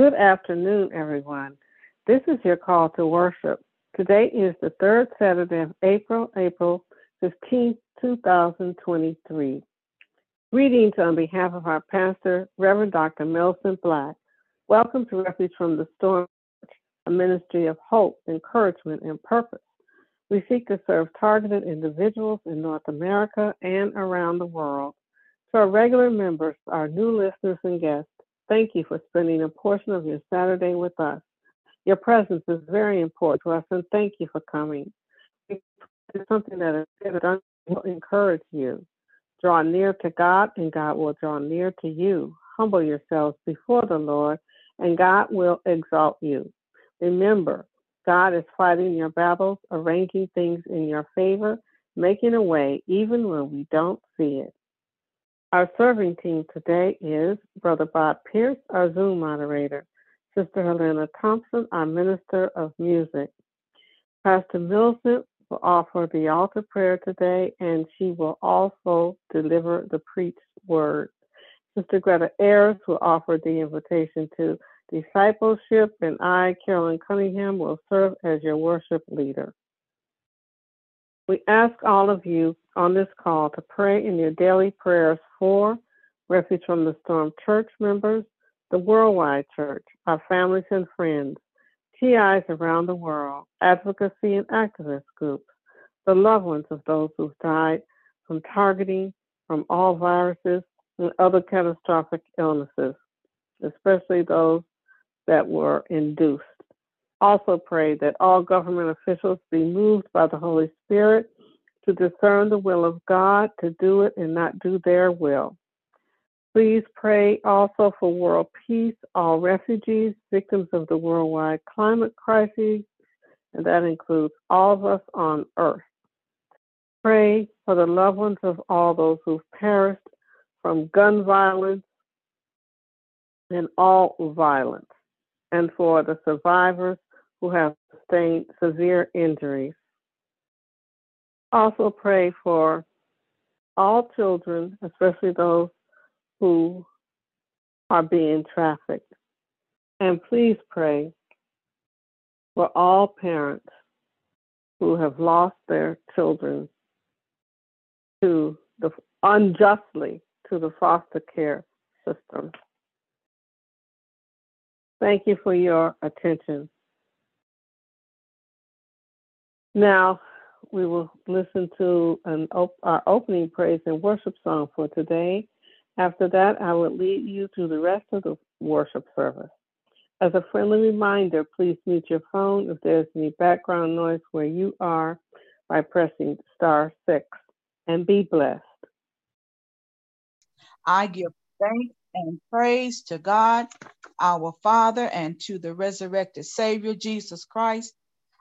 Good afternoon, everyone. This is your call to worship. Today is the third Saturday of April, April 15, 2023. Greetings on behalf of our pastor, Reverend Dr. Millicent Black. Welcome to Refuge from the Storm, a ministry of hope, encouragement, and purpose. We seek to serve targeted individuals in North America and around the world. To our regular members, our new listeners, and guests, thank you for spending a portion of your Saturday with us. Your presence is very important to us, and thank you for coming. It's something that will encourage you. Draw near to God, and God will draw near to you. Humble yourselves before the Lord, and God will exalt you. Remember, God is fighting your battles, arranging things in your favor, making a way even when we don't see it. Our serving team today is Brother Bob Pierce, our Zoom moderator, Sister Helena Thompson, our Minister of Music, Pastor Millicent will offer the altar prayer today, and she will also deliver the preached word. Sister Greta Ayers will offer the invitation to discipleship, and I, Carolyn Cunningham, will serve as your worship leader. We ask all of you on this call to pray in your daily prayers for Refuge from the Storm church members, the worldwide church, our families and friends, TIs around the world, advocacy and activist groups, the loved ones of those who've died from targeting from all viruses and other catastrophic illnesses, especially those that were induced. Also pray that all government officials be moved by the Holy Spirit to discern the will of God, to do it and not do their will. Please pray also for world peace, all refugees, victims of the worldwide climate crisis, and that includes all of us on earth. Pray for the loved ones of all those who've perished from gun violence and all violence, and for the survivors who have sustained severe injuries. Also pray for all children, especially those who are being trafficked. And please pray for all parents who have lost their children to the unjustly to the foster care system. Thank you for your attention. Now, we will listen to an op- our opening praise and worship song for today. After that, I will lead you through the rest of the worship service. As a friendly reminder, please mute your phone if there's any background noise where you are by pressing star six and be blessed. I give thanks and praise to God, our Father, and to the resurrected Savior, Jesus Christ,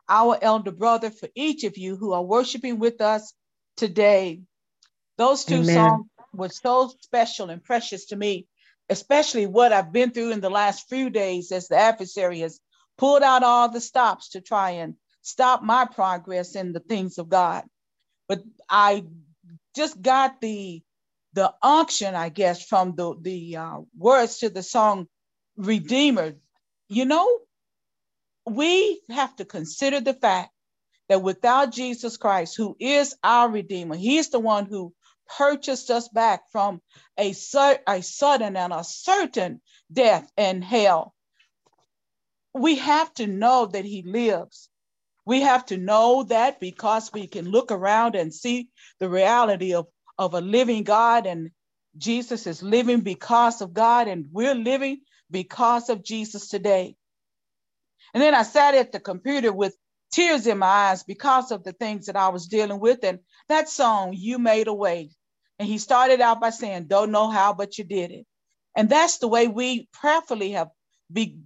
our elder brother, for each of you who are worshiping with us today. Those two Amen. songs were so special and precious to me, especially what I've been through in the last few days as the adversary has pulled out all the stops to try and stop my progress in the things of God. But I just got the the unction, I guess, from the the uh, words to the song "Redeemer." You know, we have to consider the fact that without Jesus Christ, who is our Redeemer, He's the one who purchased us back from a, a sudden and a certain death and hell. We have to know that He lives. We have to know that because we can look around and see the reality of, of a living God, and Jesus is living because of God, and we're living because of Jesus today. And then I sat at the computer with tears in my eyes because of the things that I was dealing with. And that song, You Made a Way. And he started out by saying, Don't know how, but you did it. And that's the way we prayerfully have be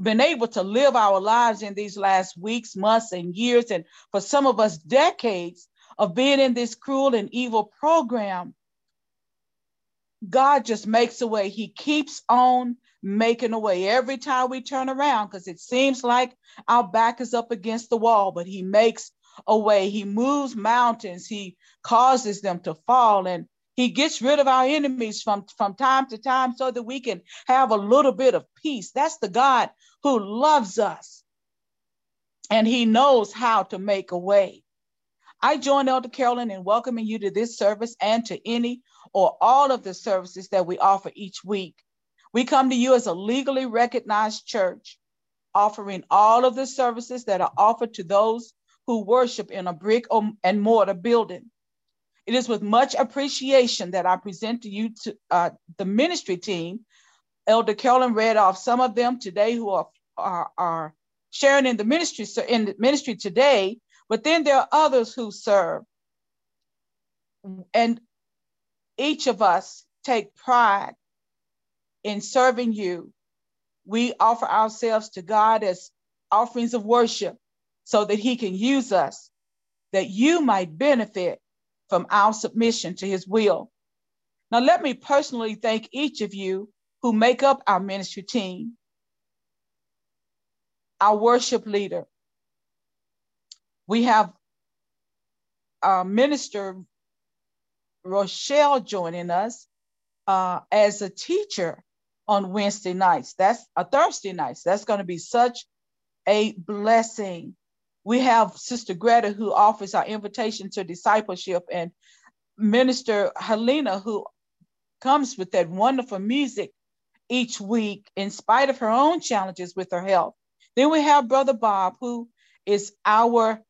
been able to live our lives in these last weeks, months, and years, and for some of us, decades of being in this cruel and evil program, God just makes a way. He keeps on making a way every time we turn around because it seems like our back is up against the wall, but He makes a way. He moves mountains, He causes them to fall, and He gets rid of our enemies from, from time to time so that we can have a little bit of peace. That's the God who loves us, and He knows how to make a way. I join Elder Carolyn in welcoming you to this service and to any or all of the services that we offer each week. We come to you as a legally recognized church, offering all of the services that are offered to those who worship in a brick and mortar building. It is with much appreciation that I present to you to, uh, the ministry team. Elder Carolyn read off some of them today who are, are, are sharing in the ministry in the ministry today, but then there are others who serve. And each of us take pride in serving you. We offer ourselves to God as offerings of worship so that He can use us, that you might benefit from our submission to His will. Now, let me personally thank each of you who make up our ministry team, our worship leader. We have our minister Rochelle joining us uh, as a teacher on Wednesday nights. That's a Thursday nights. That's going to be such a blessing. We have Sister Greta who offers our invitation to discipleship, and Minister Helena who comes with that wonderful music each week in spite of her own challenges with her health. Then we have Brother Bob who is our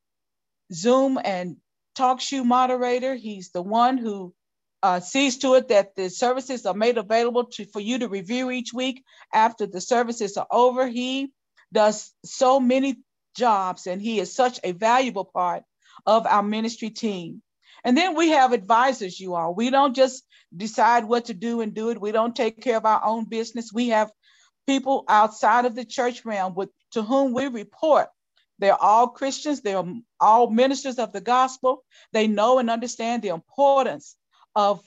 Zoom and TalkShoe moderator. He's the one who uh, sees to it that the services are made available to, for you to review each week after the services are over. He does so many jobs and he is such a valuable part of our ministry team. And then we have advisors, you all. We don't just decide what to do and do it. We don't take care of our own business. We have people outside of the church realm with, to whom we report they're all Christians, they're all ministers of the gospel. They know and understand the importance of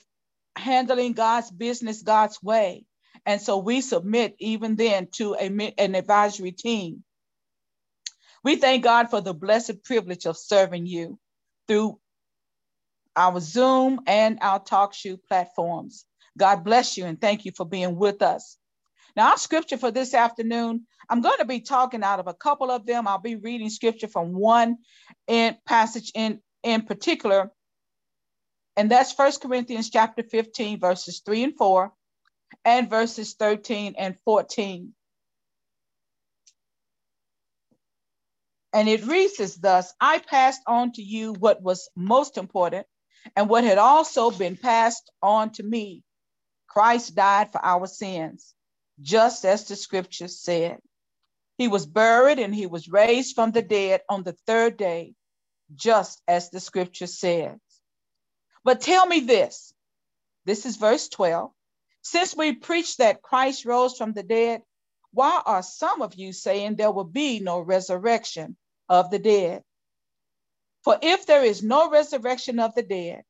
handling God's business God's way. And so we submit even then to a, an advisory team. We thank God for the blessed privilege of serving you through our Zoom and our TalkShoe platforms. God bless you and thank you for being with us. Now, our scripture for this afternoon, I'm going to be talking out of a couple of them. I'll be reading scripture from one in passage in, in particular, and that's First Corinthians chapter 15, verses 3 and 4, and verses 13 and 14. And it reads as thus I passed on to you what was most important and what had also been passed on to me. Christ died for our sins just as the scriptures said. He was buried and he was raised from the dead on the third day, just as the scripture says. But tell me this this is verse 12. Since we preach that Christ rose from the dead, why are some of you saying there will be no resurrection of the dead? For if there is no resurrection of the dead,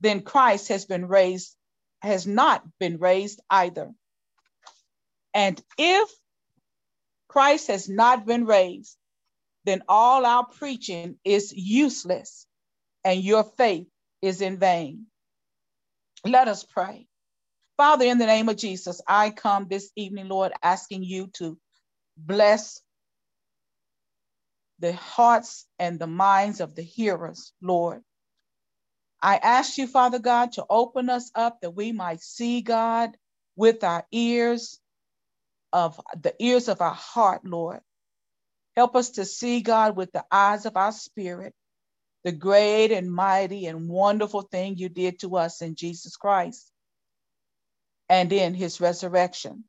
then Christ has been raised, has not been raised either. And if Christ has not been raised, then all our preaching is useless and your faith is in vain. Let us pray. Father, in the name of Jesus, I come this evening, Lord, asking you to bless the hearts and the minds of the hearers, Lord. I ask you, Father God, to open us up that we might see God with our ears of the ears of our heart, Lord. Help us to see, God, with the eyes of our spirit, the great and mighty and wonderful thing you did to us in Jesus Christ and in his resurrection.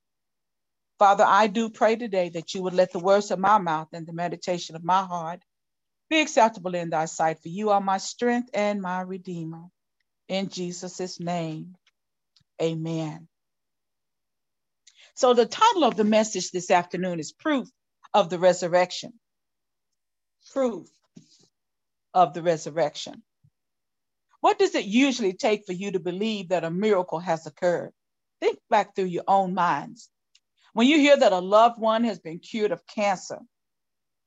Father, I do pray today that you would let the words of my mouth and the meditation of my heart be acceptable in thy sight, for you are my strength and my redeemer. In Jesus' name, amen. So, the title of the message this afternoon is Proof of the Resurrection. Proof of the Resurrection. What does it usually take for you to believe that a miracle has occurred? Think back through your own minds. When you hear that a loved one has been cured of cancer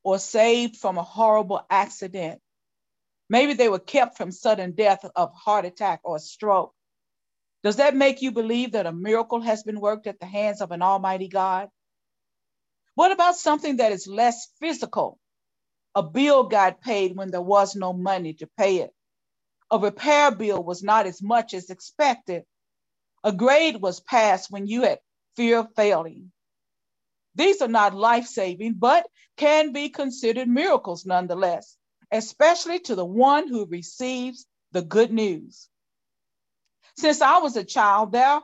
or saved from a horrible accident, maybe they were kept from sudden death of heart attack or stroke. Does that make you believe that a miracle has been worked at the hands of an almighty God? What about something that is less physical? A bill got paid when there was no money to pay it. A repair bill was not as much as expected. A grade was passed when you had fear of failing. These are not life saving, but can be considered miracles nonetheless, especially to the one who receives the good news. Since I was a child, there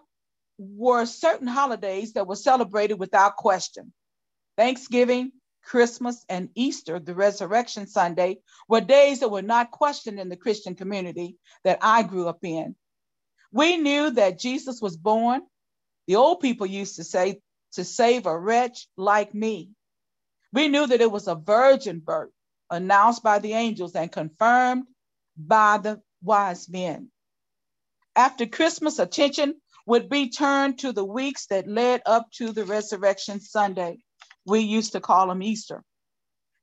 were certain holidays that were celebrated without question. Thanksgiving, Christmas, and Easter, the Resurrection Sunday, were days that were not questioned in the Christian community that I grew up in. We knew that Jesus was born. The old people used to say, to save a wretch like me. We knew that it was a virgin birth announced by the angels and confirmed by the wise men. After Christmas, attention would be turned to the weeks that led up to the resurrection Sunday. We used to call them Easter.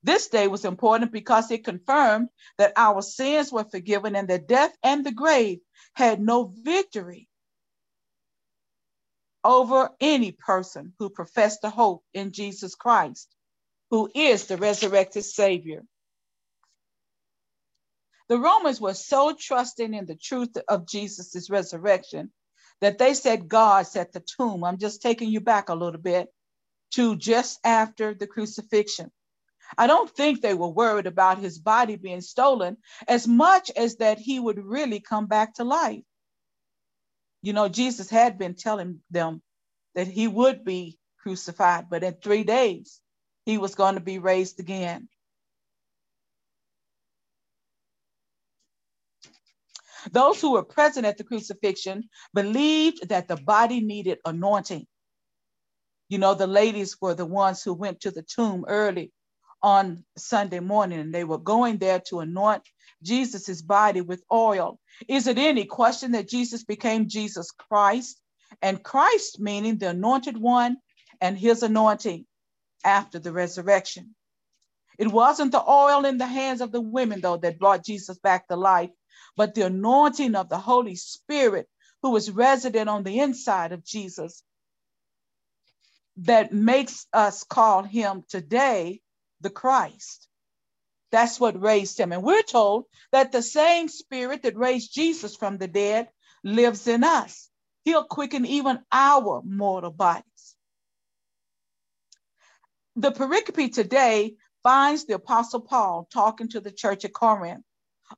This day was important because it confirmed that our sins were forgiven and that death and the grave had no victory over any person who professed the hope in Jesus Christ, who is the resurrected Savior. The Romans were so trusting in the truth of Jesus' resurrection that they said God's at the tomb. I'm just taking you back a little bit to just after the crucifixion. I don't think they were worried about his body being stolen as much as that he would really come back to life. You know, Jesus had been telling them that he would be crucified, but in three days, he was going to be raised again. Those who were present at the crucifixion believed that the body needed anointing. You know, the ladies were the ones who went to the tomb early on Sunday morning and they were going there to anoint Jesus's body with oil. Is it any question that Jesus became Jesus Christ? And Christ meaning the anointed one and his anointing after the resurrection. It wasn't the oil in the hands of the women, though, that brought Jesus back to life, but the anointing of the Holy Spirit who was resident on the inside of Jesus that makes us call him today the Christ. That's what raised him. And we're told that the same spirit that raised Jesus from the dead lives in us. He'll quicken even our mortal bodies. The pericope today finds the Apostle Paul talking to the church at Corinth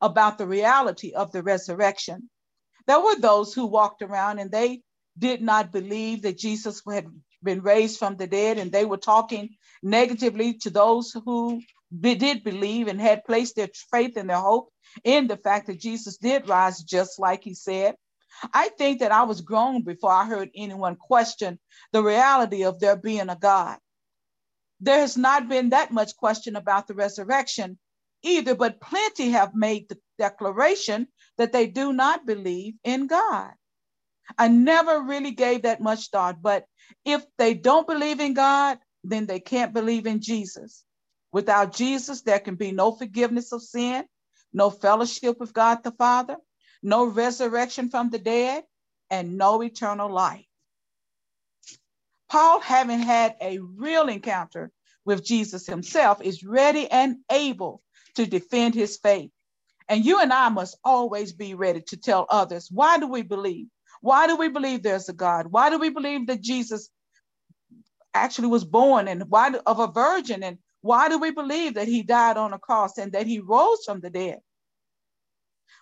about the reality of the resurrection. There were those who walked around and they did not believe that Jesus had been raised from the dead, and they were talking negatively to those who did believe and had placed their faith and their hope in the fact that Jesus did rise just like he said. I think that I was grown before I heard anyone question the reality of there being a God. There has not been that much question about the resurrection either, but plenty have made the declaration that they do not believe in God. I never really gave that much thought, but if they don't believe in God, then they can't believe in Jesus. Without Jesus, there can be no forgiveness of sin, no fellowship with God the Father, no resurrection from the dead, and no eternal life. Paul, having had a real encounter with Jesus himself, is ready and able to defend his faith. And you and I must always be ready to tell others why do we believe? Why do we believe there's a God? Why do we believe that Jesus actually was born and why of a virgin? And why do we believe that he died on a cross and that he rose from the dead?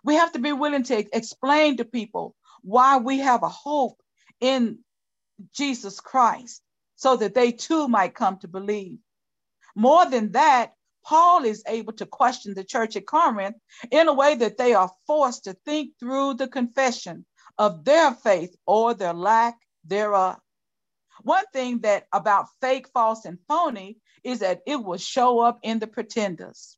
We have to be willing to explain to people why we have a hope in Jesus Christ so that they too might come to believe. More than that, Paul is able to question the church at Corinth in a way that they are forced to think through the confession of their faith or their lack thereof. One thing that about fake, false, and phony is that it will show up in the pretenders.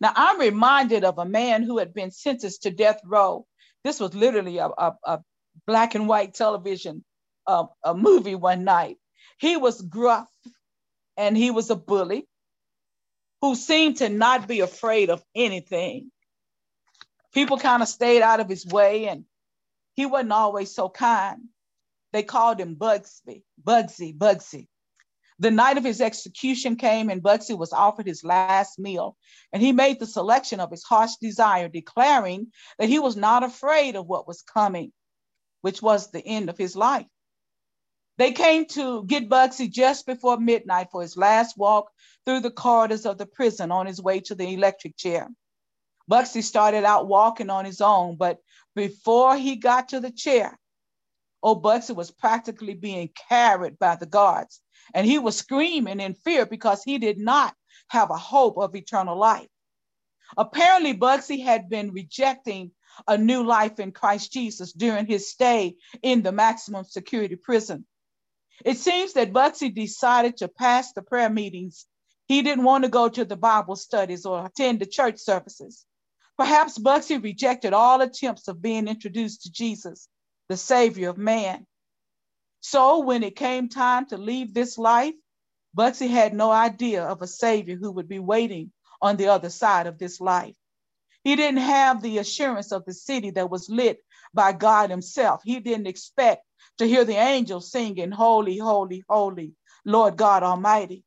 Now, I'm reminded of a man who had been sentenced to death row. This was literally a, a, a black and white television uh, a movie one night. He was gruff and he was a bully who seemed to not be afraid of anything. People kind of stayed out of his way and he wasn't always so kind. They called him Bugsy, Bugsy, Bugsy. The night of his execution came and Bugsy was offered his last meal, and he made the selection of his heart's desire, declaring that he was not afraid of what was coming, which was the end of his life. They came to get Bugsy just before midnight for his last walk through the corridors of the prison on his way to the electric chair. Bugsy started out walking on his own, but before he got to the chair, old Bugsy was practically being carried by the guards, and he was screaming in fear because he did not have a hope of eternal life. Apparently, Bugsy had been rejecting a new life in Christ Jesus during his stay in the maximum security prison. It seems that Bugsy decided to pass the prayer meetings. He didn't want to go to the Bible studies or attend the church services. Perhaps Bugsy rejected all attempts of being introduced to Jesus, the Savior of man. So when it came time to leave this life, Bugsy had no idea of a Savior who would be waiting on the other side of this life. He didn't have the assurance of the city that was lit by God Himself. He didn't expect to hear the angels singing, Holy, Holy, Holy, Lord God Almighty.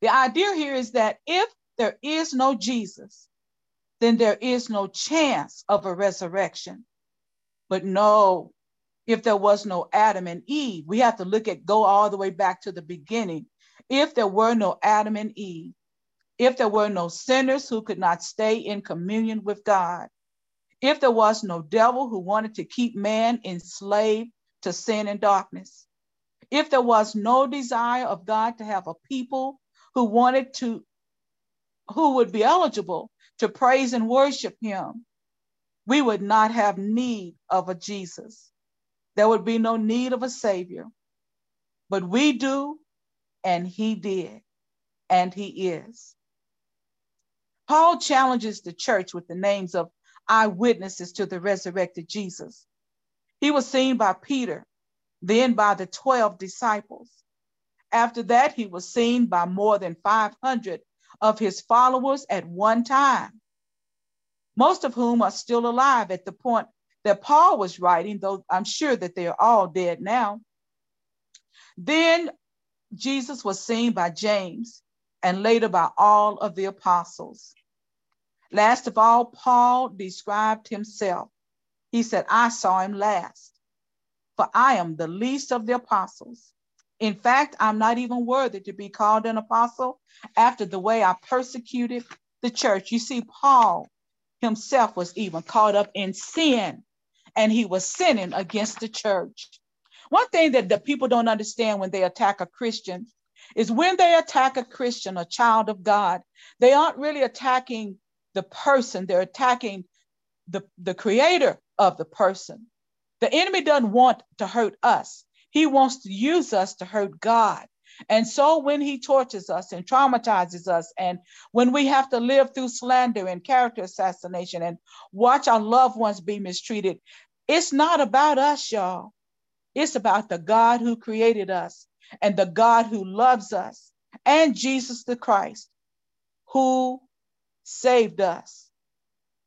The idea here is that if there is no Jesus, then there is no chance of a resurrection. But no, if there was no Adam and Eve, we have to look at go all the way back to the beginning. If there were no Adam and Eve, if there were no sinners who could not stay in communion with God, if there was no devil who wanted to keep man enslaved to sin and darkness, if there was no desire of God to have a people who wanted to, who would be eligible to praise and worship him, we would not have need of a Jesus. There would be no need of a savior. But we do, and he did, and he is. Paul challenges the church with the names of eyewitnesses to the resurrected Jesus. He was seen by Peter, then by the 12 disciples. After that, he was seen by more than 500 of his followers at one time, most of whom are still alive at the point that Paul was writing, though I'm sure that they are all dead now. Then Jesus was seen by James and later by all of the apostles. Last of all, Paul described himself. He said, I saw him last, for I am the least of the apostles. In fact, I'm not even worthy to be called an apostle after the way I persecuted the church. You see, Paul himself was even caught up in sin and he was sinning against the church. One thing that the people don't understand when they attack a Christian is when they attack a Christian, a child of God, they aren't really attacking the person, they're attacking the, the creator of the person. The enemy doesn't want to hurt us. He wants to use us to hurt God. And so when he tortures us and traumatizes us, and when we have to live through slander and character assassination and watch our loved ones be mistreated, it's not about us, y'all. It's about the God who created us and the God who loves us and Jesus the Christ who saved us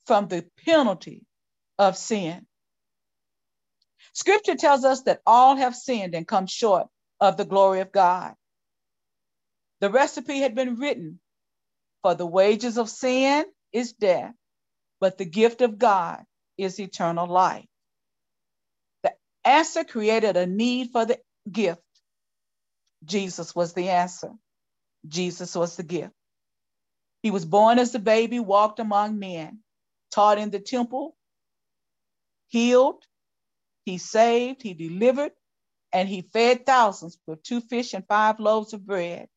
from the penalty of sin. Scripture tells us that all have sinned and come short of the glory of God. The recipe had been written for the wages of sin is death, but the gift of God is eternal life. The answer created a need for the gift. Jesus was the answer. Jesus was the gift. He was born as a baby, walked among men, taught in the temple, healed, he saved, he delivered, and he fed thousands with two fish and five loaves of bread.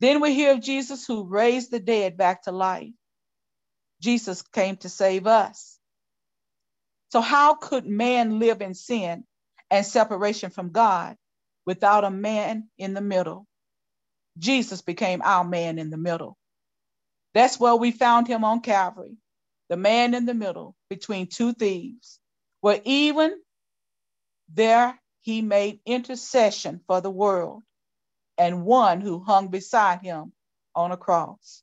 Then we hear of Jesus who raised the dead back to life. Jesus came to save us. So, how could man live in sin and separation from God without a man in the middle. Jesus became our man in the middle. That's where we found him on Calvary, the man in the middle between two thieves, where even there he made intercession for the world and one who hung beside him on a cross.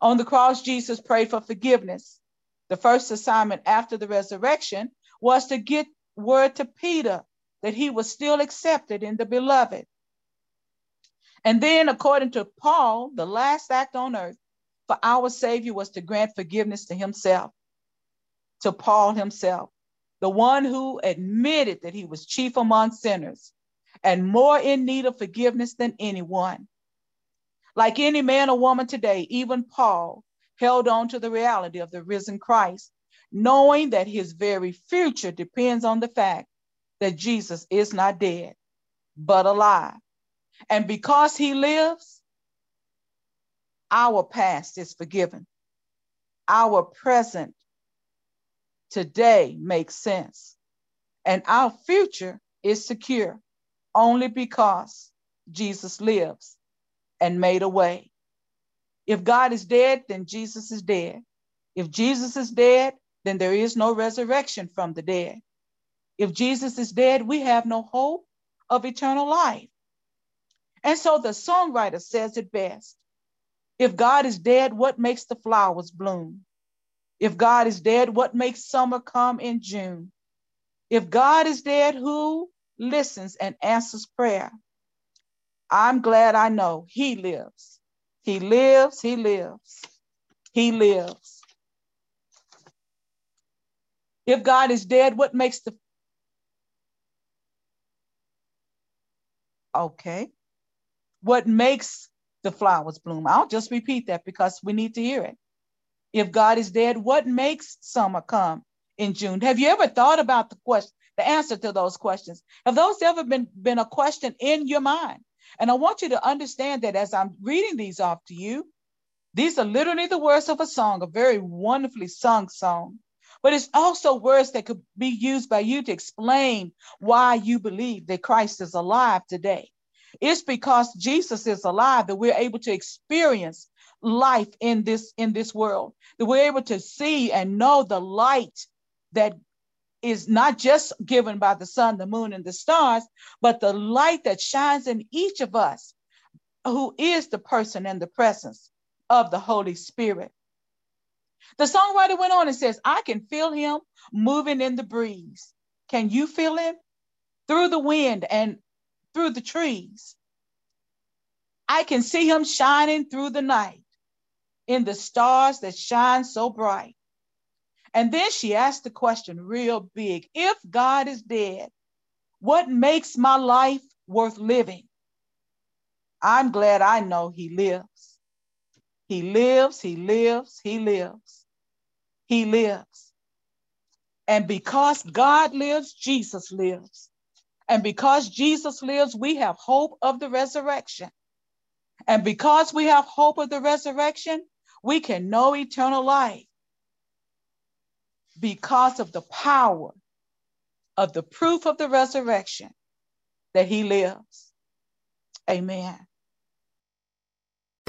On the cross, Jesus prayed for forgiveness. The first assignment after the resurrection was to get word to Peter that he was still accepted in the beloved. And then, according to Paul, the last act on earth for our Savior was to grant forgiveness to himself, to Paul himself, the one who admitted that he was chief among sinners and more in need of forgiveness than anyone. Like any man or woman today, even Paul held on to the reality of the risen Christ, knowing that his very future depends on the fact that Jesus is not dead, but alive. And because he lives, our past is forgiven. Our present today makes sense. And our future is secure only because Jesus lives and made a way. If God is dead, then Jesus is dead. If Jesus is dead, then there is no resurrection from the dead. If Jesus is dead, we have no hope of eternal life. And so the songwriter says it best. If God is dead, what makes the flowers bloom? If God is dead, what makes summer come in June? If God is dead, who listens and answers prayer? I'm glad I know He lives. He lives, He lives, He lives. If God is dead, what makes the Okay. What makes the flowers bloom? I'll just repeat that because we need to hear it. If God is dead, what makes summer come in June? Have you ever thought about the question, the answer to those questions? Have those ever been, been a question in your mind? And I want you to understand that as I'm reading these off to you, these are literally the words of a song, a very wonderfully sung song. But it's also words that could be used by you to explain why you believe that Christ is alive today. It's because Jesus is alive that we're able to experience life in this in this world that we're able to see and know the light that is not just given by the sun the moon and the stars but the light that shines in each of us who is the person and the presence of the holy spirit. The songwriter went on and says i can feel him moving in the breeze. Can you feel him? Through the wind and through the trees. I can see him shining through the night in the stars that shine so bright. And then she asked the question real big if God is dead, what makes my life worth living? I'm glad I know He lives. He lives, He lives, He lives. He lives. And because God lives, Jesus lives. And because Jesus lives, we have hope of the resurrection. And because we have hope of the resurrection, we can know eternal life because of the power of the proof of the resurrection that he lives. Amen.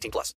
18 plus.